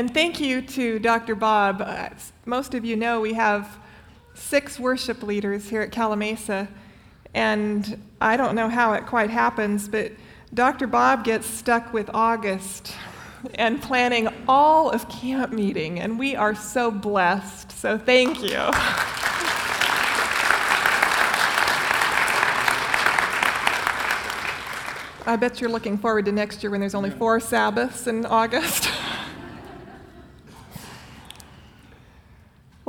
And thank you to Dr. Bob. Uh, most of you know we have six worship leaders here at Calimesa, and I don't know how it quite happens, but Dr. Bob gets stuck with August and planning all of camp meeting, and we are so blessed. So thank you. I bet you're looking forward to next year when there's only four Sabbaths in August.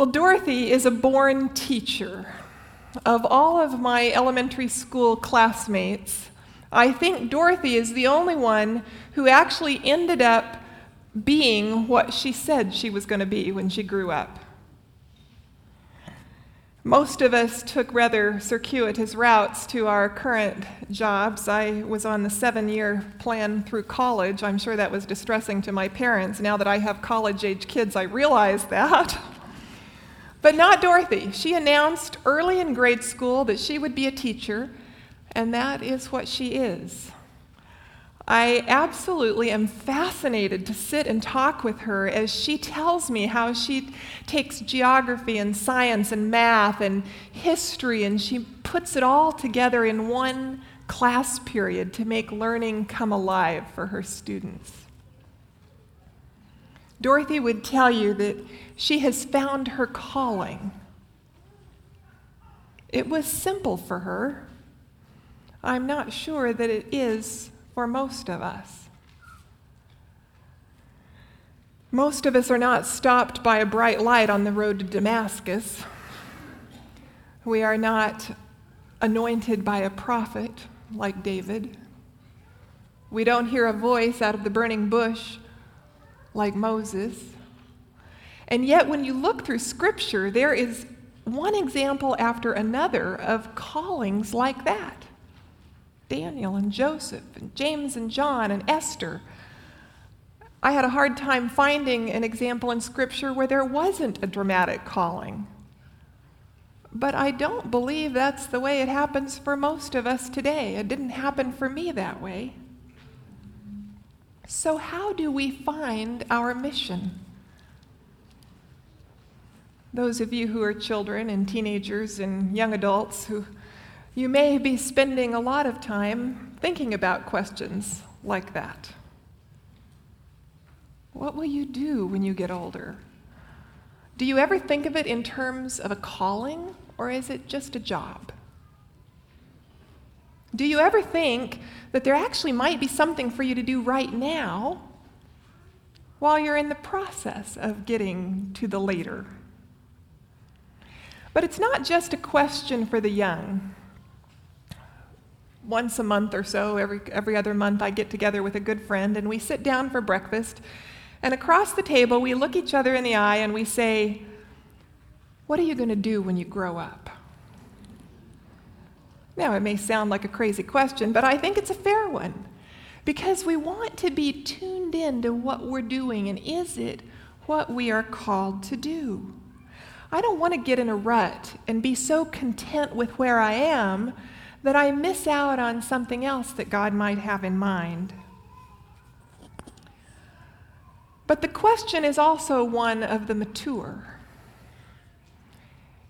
well, Dorothy is a born teacher. Of all of my elementary school classmates, I think Dorothy is the only one who actually ended up being what she said she was going to be when she grew up. Most of us took rather circuitous routes to our current jobs. I was on the seven year plan through college. I'm sure that was distressing to my parents. Now that I have college age kids, I realize that. but not Dorothy. She announced early in grade school that she would be a teacher, and that is what she is. I absolutely am fascinated to sit and talk with her as she tells me how she takes geography and science and math and history and she puts it all together in one class period to make learning come alive for her students. Dorothy would tell you that she has found her calling. It was simple for her. I'm not sure that it is for most of us. Most of us are not stopped by a bright light on the road to Damascus. We are not anointed by a prophet like David. We don't hear a voice out of the burning bush like Moses. And yet, when you look through Scripture, there is one example after another of callings like that. Daniel and Joseph and James and John and Esther. I had a hard time finding an example in Scripture where there wasn't a dramatic calling. But I don't believe that's the way it happens for most of us today. It didn't happen for me that way. So, how do we find our mission? Those of you who are children and teenagers and young adults who you may be spending a lot of time thinking about questions like that. What will you do when you get older? Do you ever think of it in terms of a calling, or is it just a job? Do you ever think that there actually might be something for you to do right now while you're in the process of getting to the later? But it's not just a question for the young once a month or so, every, every other month, I get together with a good friend and we sit down for breakfast. And across the table, we look each other in the eye and we say, What are you going to do when you grow up? Now, it may sound like a crazy question, but I think it's a fair one because we want to be tuned in to what we're doing and is it what we are called to do? I don't want to get in a rut and be so content with where I am that I miss out on something else that God might have in mind. But the question is also one of the mature.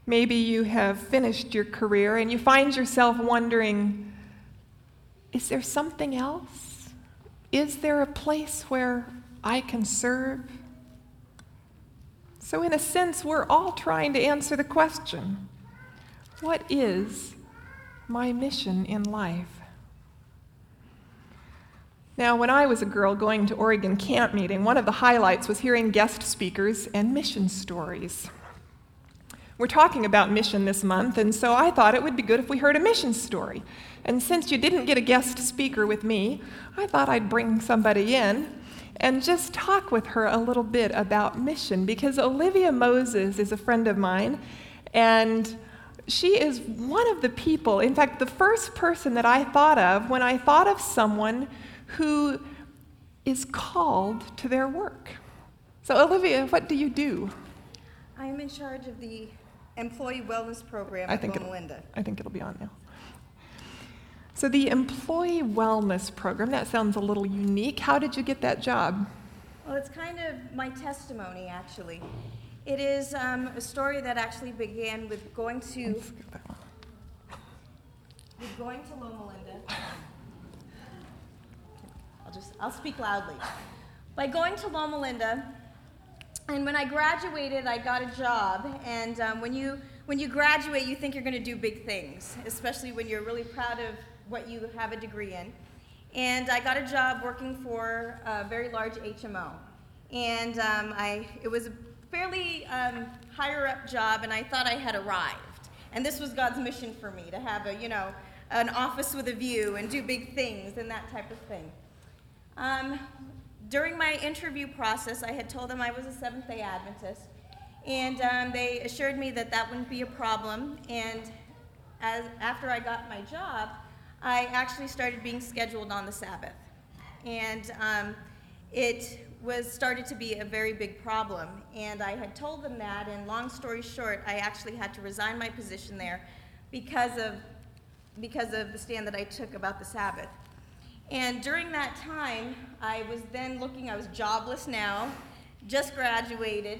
Maybe you have finished your career and you find yourself wondering is there something else? Is there a place where I can serve? So, in a sense, we're all trying to answer the question what is my mission in life. Now, when I was a girl going to Oregon camp meeting, one of the highlights was hearing guest speakers and mission stories. We're talking about mission this month, and so I thought it would be good if we heard a mission story. And since you didn't get a guest speaker with me, I thought I'd bring somebody in and just talk with her a little bit about mission because Olivia Moses is a friend of mine, and she is one of the people, in fact, the first person that I thought of when I thought of someone who is called to their work. So, Olivia, what do you do? I am in charge of the Employee Wellness Program I at think Loma Linda. I think it'll be on now. So, the Employee Wellness Program, that sounds a little unique. How did you get that job? Well, it's kind of my testimony, actually. It is um, a story that actually began with going to with going to Loma Linda. I'll just I'll speak loudly. By going to Loma Linda, and when I graduated, I got a job. And um, when you when you graduate, you think you're going to do big things, especially when you're really proud of what you have a degree in. And I got a job working for a very large HMO. And um, I, it was a fairly um, higher up job, and I thought I had arrived. And this was God's mission for me to have a, you know, an office with a view and do big things and that type of thing. Um, during my interview process, I had told them I was a Seventh day Adventist, and um, they assured me that that wouldn't be a problem. And as, after I got my job, I actually started being scheduled on the Sabbath. And um, it was started to be a very big problem. And I had told them that, and long story short, I actually had to resign my position there because of, because of the stand that I took about the Sabbath. And during that time, I was then looking, I was jobless now, just graduated,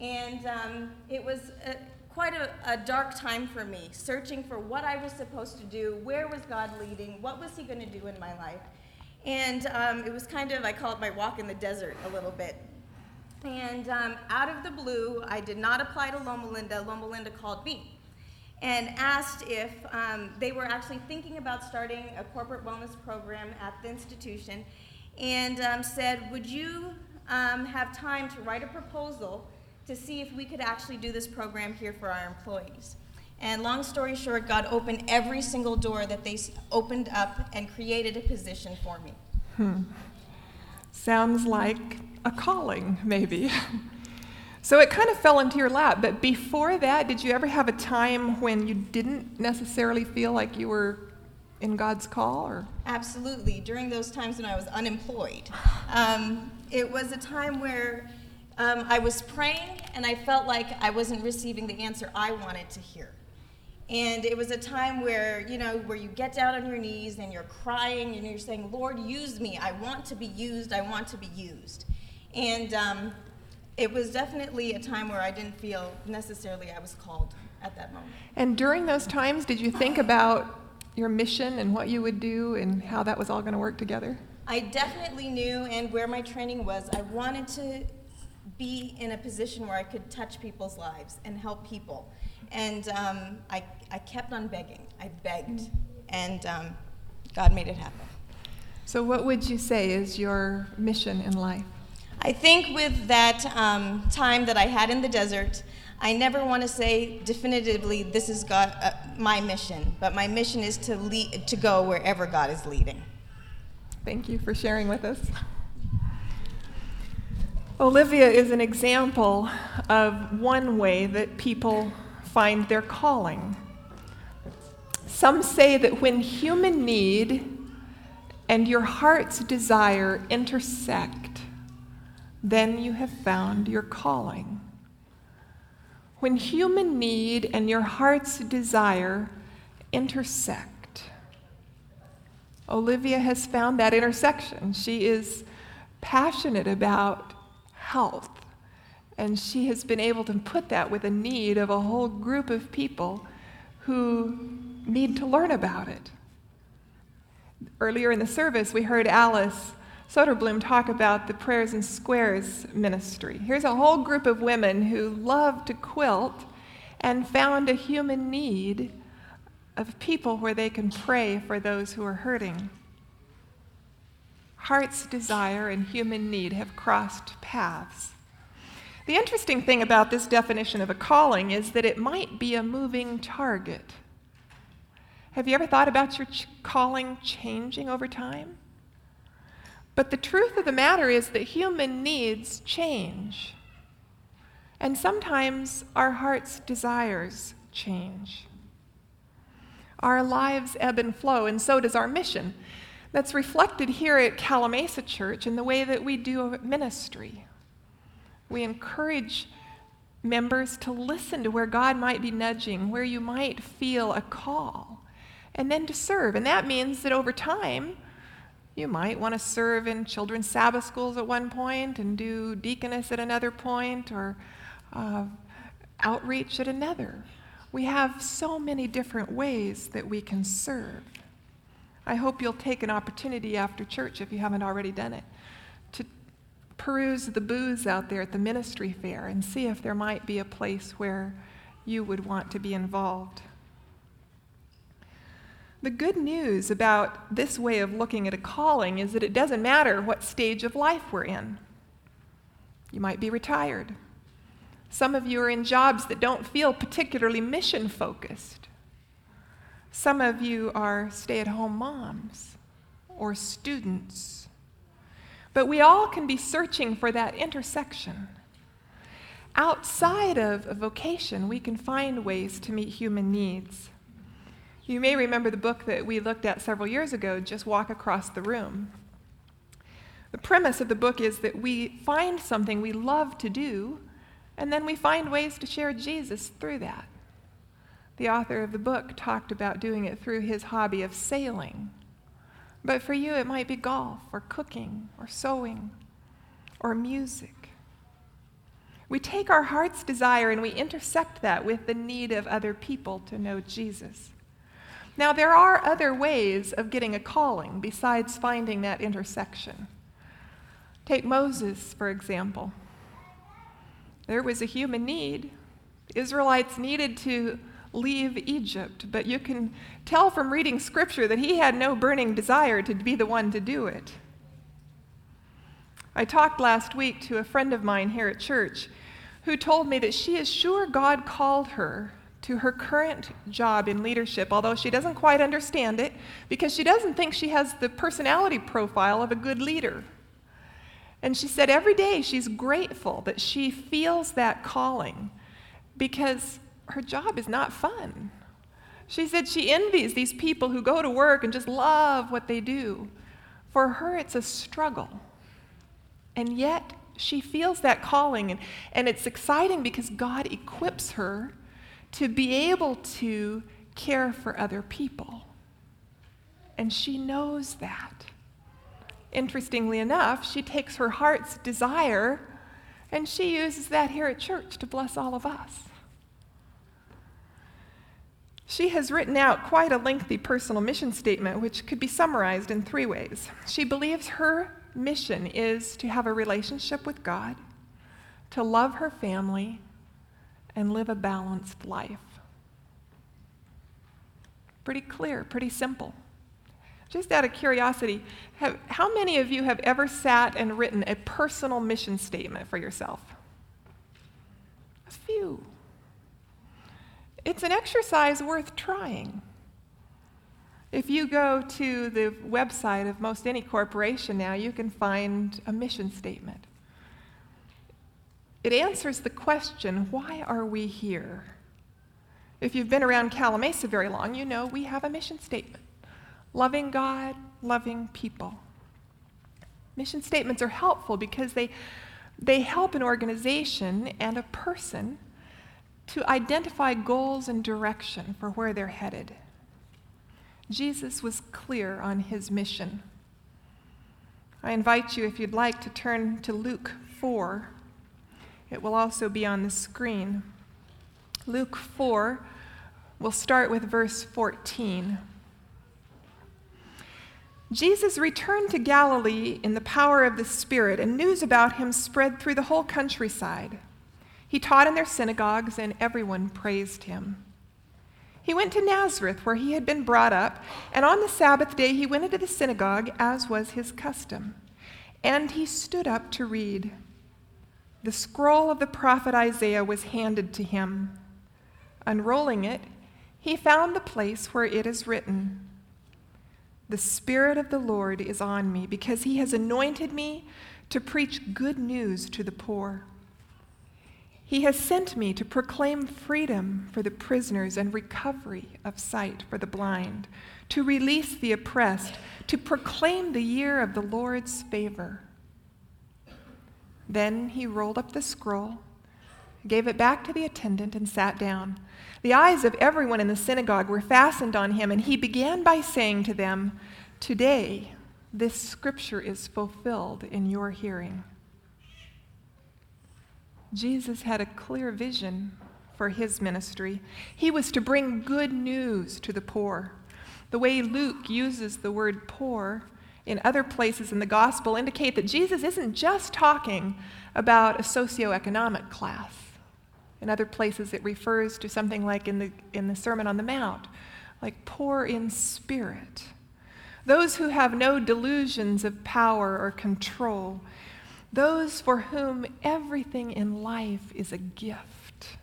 and um, it was a, quite a, a, dark time for me, searching for what I was supposed to do, where was God leading, what was He going to do in my life. And um, it was kind of, I call it my walk in the desert a little bit. And um, out of the blue, I did not apply to Loma Linda. Loma Linda called me and asked if um, they were actually thinking about starting a corporate wellness program at the institution and um, said, Would you um, have time to write a proposal to see if we could actually do this program here for our employees? And long story short, God opened every single door that they opened up and created a position for me. Hmm. Sounds like a calling, maybe. so it kind of fell into your lap. But before that, did you ever have a time when you didn't necessarily feel like you were in God's call? Or? Absolutely. During those times when I was unemployed, um, it was a time where um, I was praying and I felt like I wasn't receiving the answer I wanted to hear. And it was a time where, you know, where you get down on your knees and you're crying and you're saying, Lord, use me. I want to be used. I want to be used. And um, it was definitely a time where I didn't feel necessarily I was called at that moment. And during those times, did you think about your mission and what you would do and how that was all going to work together? I definitely knew, and where my training was, I wanted to be in a position where I could touch people's lives and help people. And um, I, I kept on begging. I begged, and um, God made it happen. So, what would you say is your mission in life? I think with that um, time that I had in the desert, I never want to say definitively this is God, uh, my mission, but my mission is to lead, to go wherever God is leading. Thank you for sharing with us. Olivia is an example of one way that people find their calling. Some say that when human need and your heart's desire intersect, then you have found your calling. When human need and your heart's desire intersect, Olivia has found that intersection. She is passionate about health and she has been able to put that with a need of a whole group of people who need to learn about it. Earlier in the service, we heard Alice Soderblom talk about the Prayers and Squares ministry. Here's a whole group of women who love to quilt and found a human need of people where they can pray for those who are hurting. Heart's desire and human need have crossed paths. The interesting thing about this definition of a calling is that it might be a moving target. Have you ever thought about your ch- calling changing over time? But the truth of the matter is that human needs change. And sometimes our heart's desires change. Our lives ebb and flow, and so does our mission. That's reflected here at Calimesa Church in the way that we do ministry. We encourage members to listen to where God might be nudging, where you might feel a call, and then to serve. And that means that over time, You might want to serve in children's Sabbath schools at one point and do deaconess at another point or uh, outreach at another. We have so many different ways that we can serve. I hope you'll take an opportunity after church, if you haven't already done it, to peruse the booths out there at the ministry fair and see if there might be a place where you would want to be involved. The good news about this way of looking at a calling is that it doesn't matter what stage of life we're in. You might be retired. Some of you are in jobs that don't feel particularly mission focused. Some of you are stay at home moms or students. But we all can be searching for that intersection. Outside of a vocation, we can find ways to meet human needs. You may remember the book that we looked at several years ago, Just Walk Across the Room. The premise of the book is that we find something we love to do, and then we find ways to share Jesus through that. The author of the book talked about doing it through his hobby of sailing. But for you, it might be golf, or cooking, or sewing, or music. We take our heart's desire and we intersect that with the need of other people to know Jesus. Now, there are other ways of getting a calling besides finding that intersection. Take Moses, for example. There was a human need. the Israelites needed to leave Egypt, but you can tell from reading scripture that he had no burning desire to be the one to do it. I talked last week to a friend of mine here at church who told me that she is sure God called her to her current job in leadership, although she doesn't quite understand it because she doesn't think she has the personality profile of a good leader. And she said every day she's grateful that she feels that calling because her job is not fun. She said she envies these people who go to work and just love what they do. For her, it's a struggle. And yet, she feels that calling, and, and it's exciting because God equips her to be able to care for other people. And she knows that. Interestingly enough, she takes her heart's desire and she uses that here at church to bless all of us. She has written out quite a lengthy personal mission statement, which could be summarized in three ways. She believes her mission is to have a relationship with God, to love her family, and live a balanced life. Pretty clear, pretty simple. Just out of curiosity, have, how many of you have ever sat and written a personal mission statement for yourself? A few. It's an exercise worth trying. If you go to the website of most any corporation now, you can find a mission statement. It answers the question why are we here? If you've been around Calimesa very long, you know we have a mission statement loving God, loving people. Mission statements are helpful because they, they help an organization and a person to identify goals and direction for where they're headed. Jesus was clear on his mission. I invite you, if you'd like, to turn to Luke 4 it will also be on the screen. Luke 4, we'll start with verse 14. Jesus returned to Galilee in the power of the Spirit, and news about him spread through the whole countryside. He taught in their synagogues, and everyone praised him. He went to Nazareth, where he had been brought up, and on the Sabbath day he went into the synagogue, as was his custom. And he stood up to read. The scroll of the prophet Isaiah was handed to him. Unrolling it, he found the place where it is written The Spirit of the Lord is on me, because he has anointed me to preach good news to the poor. He has sent me to proclaim freedom for the prisoners and recovery of sight for the blind, to release the oppressed, to proclaim the year of the Lord's favor. Then he rolled up the scroll, gave it back to the attendant, and sat down. The eyes of everyone in the synagogue were fastened on him, and he began by saying to them, Today, this scripture is fulfilled in your hearing. Jesus had a clear vision for his ministry. He was to bring good news to the poor. The way Luke uses the word poor in other places in the gospel indicate that Jesus isn't just talking about a socioeconomic class. In other places, it refers to something like in the, in the Sermon on the Mount, like poor in spirit. Those who have no delusions of power or control. Those for whom everything in life is a gift.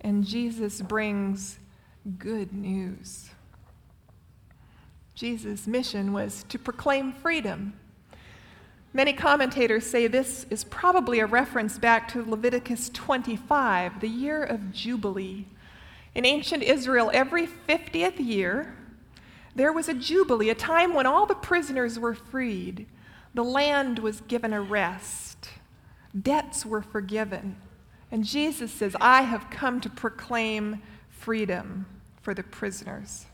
And Jesus brings good news. Jesus' mission was to proclaim freedom. Many commentators say this is probably a reference back to Leviticus 25, the year of Jubilee. In ancient Israel, every 50th year, there was a Jubilee, a time when all the prisoners were freed. The land was given a rest, debts were forgiven. And Jesus says, I have come to proclaim freedom for the prisoners.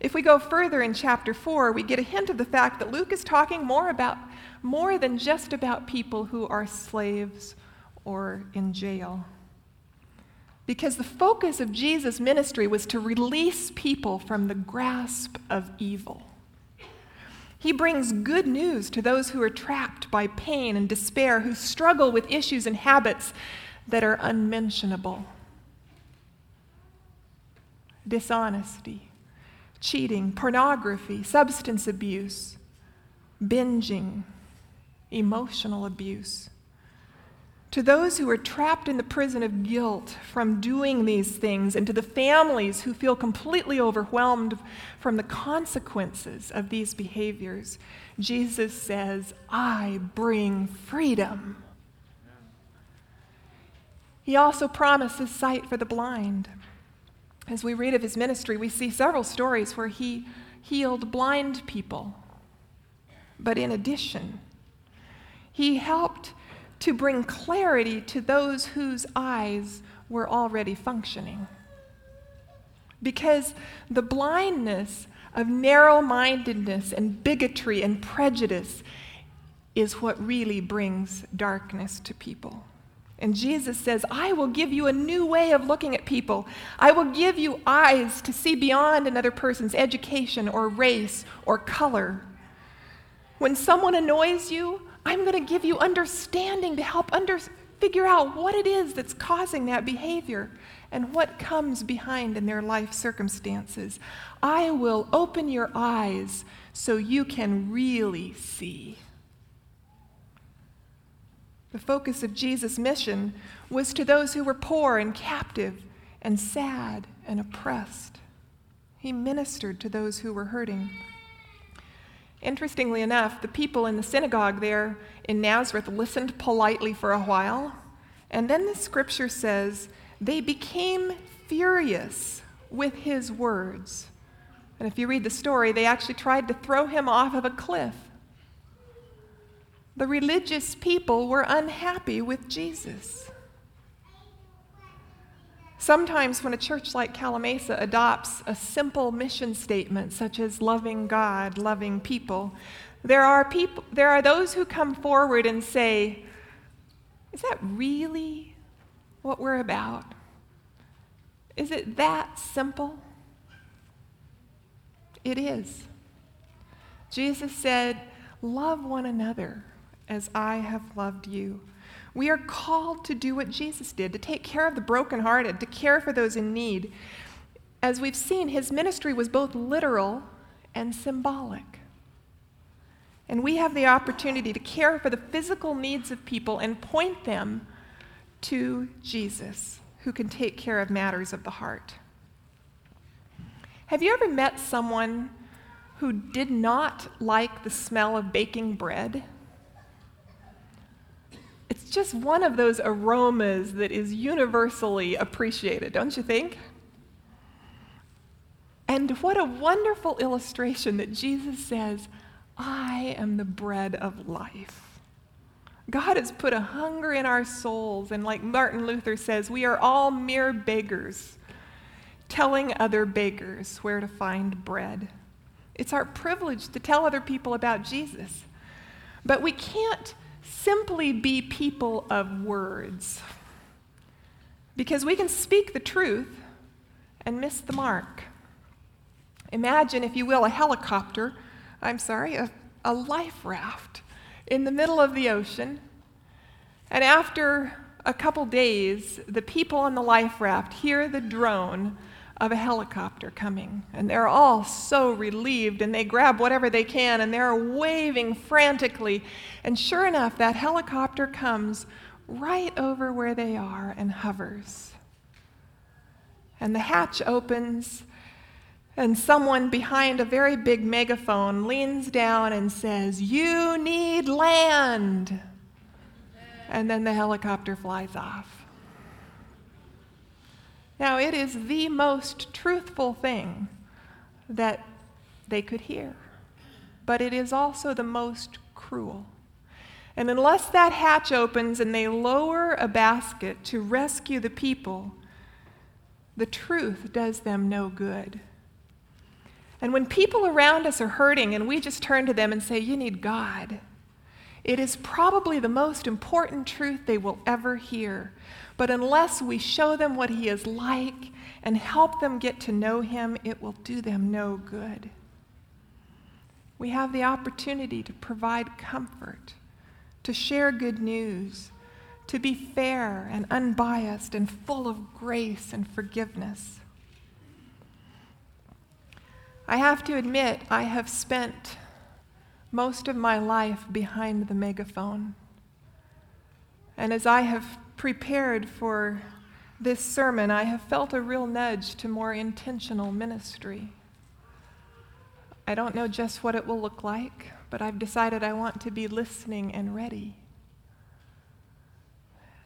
If we go further in chapter 4, we get a hint of the fact that Luke is talking more about more than just about people who are slaves or in jail. Because the focus of Jesus' ministry was to release people from the grasp of evil. He brings good news to those who are trapped by pain and despair, who struggle with issues and habits that are unmentionable dishonesty, cheating, pornography, substance abuse, binging, emotional abuse. To those who are trapped in the prison of guilt from doing these things, and to the families who feel completely overwhelmed from the consequences of these behaviors, Jesus says, I bring freedom. He also promises sight for the blind. As we read of his ministry, we see several stories where he healed blind people. But in addition, he helped to bring clarity to those whose eyes were already functioning. Because the blindness of narrow mindedness and bigotry and prejudice is what really brings darkness to people. And Jesus says, I will give you a new way of looking at people. I will give you eyes to see beyond another person's education or race or color. When someone annoys you, I'm going to give you understanding to help under, figure out what it is that's causing that behavior and what comes behind in their life circumstances. I will open your eyes so you can really see. The focus of Jesus' mission was to those who were poor and captive and sad and oppressed. He ministered to those who were hurting. Interestingly enough, the people in the synagogue there in Nazareth listened politely for a while, and then the scripture says they became furious with his words. And if you read the story, they actually tried to throw him off of a cliff. The religious people were unhappy with Jesus. Sometimes, when a church like Calimesa adopts a simple mission statement, such as loving God, loving people, there are, people, there are those who come forward and say, Is that really what we're about? Is it that simple? It is. Jesus said, Love one another as I have loved you. We are called to do what Jesus did, to take care of the brokenhearted, to care for those in need. As we've seen, his ministry was both literal and symbolic. And we have the opportunity to care for the physical needs of people and point them to Jesus, who can take care of matters of the heart. Have you ever met someone who did not like the smell of baking bread? Just one of those aromas that is universally appreciated, don't you think? And what a wonderful illustration that Jesus says, I am the bread of life. God has put a hunger in our souls, and like Martin Luther says, we are all mere beggars, telling other beggars where to find bread. It's our privilege to tell other people about Jesus. But we can't simply be people of words because we can speak the truth and miss the mark. Imagine, if you will, a helicopter, I'm sorry, a, a life raft in the middle of the ocean. And after a couple days, the people on the life raft hear the drone of a helicopter coming. And they're all so relieved, and they grab whatever they can, and they're waving frantically. And sure enough, that helicopter comes right over where they are and hovers. And the hatch opens, and someone behind a very big megaphone leans down and says, You need land. And then the helicopter flies off. Now, it is the most truthful thing that they could hear, but it is also the most cruel. And unless that hatch opens and they lower a basket to rescue the people, the truth does them no good. And when people around us are hurting and we just turn to them and say, You need God, it is probably the most important truth they will ever hear. But unless we show them what He is like and help them get to know Him, it will do them no good. We have the opportunity to provide comfort, to share good news, to be fair and unbiased and full of grace and forgiveness. I have to admit, I have spent most of my life behind the megaphone. And as I have prepared for this sermon, I have felt a real nudge to more intentional ministry. I don't know just what it will look like, but I've decided I want to be listening and ready.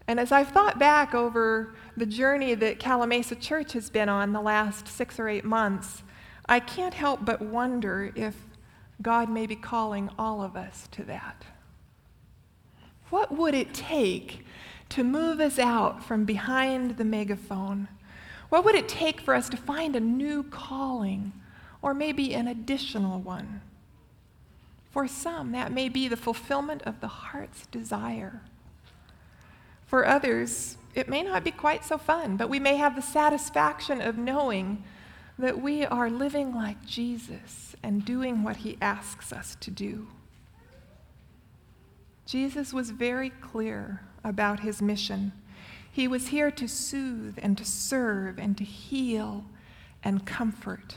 And as I've thought back over the journey that Calimesa Church has been on the last six or eight months, I can't help but wonder if God may be calling all of us to that. What would it take to move us out from behind the megaphone? What would it take for us to find a new calling or maybe an additional one? For some, that may be the fulfillment of the heart's desire. For others, it may not be quite so fun, but we may have the satisfaction of knowing that we are living like Jesus and doing what he asks us to do. Jesus was very clear about his mission. He was here to soothe and to serve and to heal and comfort.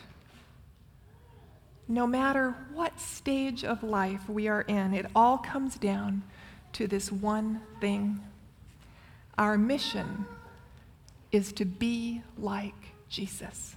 No matter what stage of life we are in, it all comes down to this one thing. Our mission is to be like Jesus.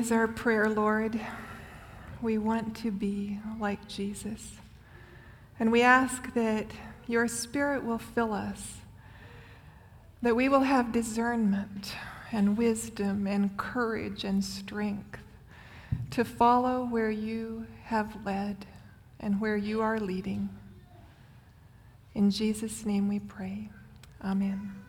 is our prayer, Lord. We want to be like Jesus. And we ask that your Spirit will fill us, that we will have discernment and wisdom and courage and strength to follow where you have led and where you are leading. In Jesus' name we pray. Amen.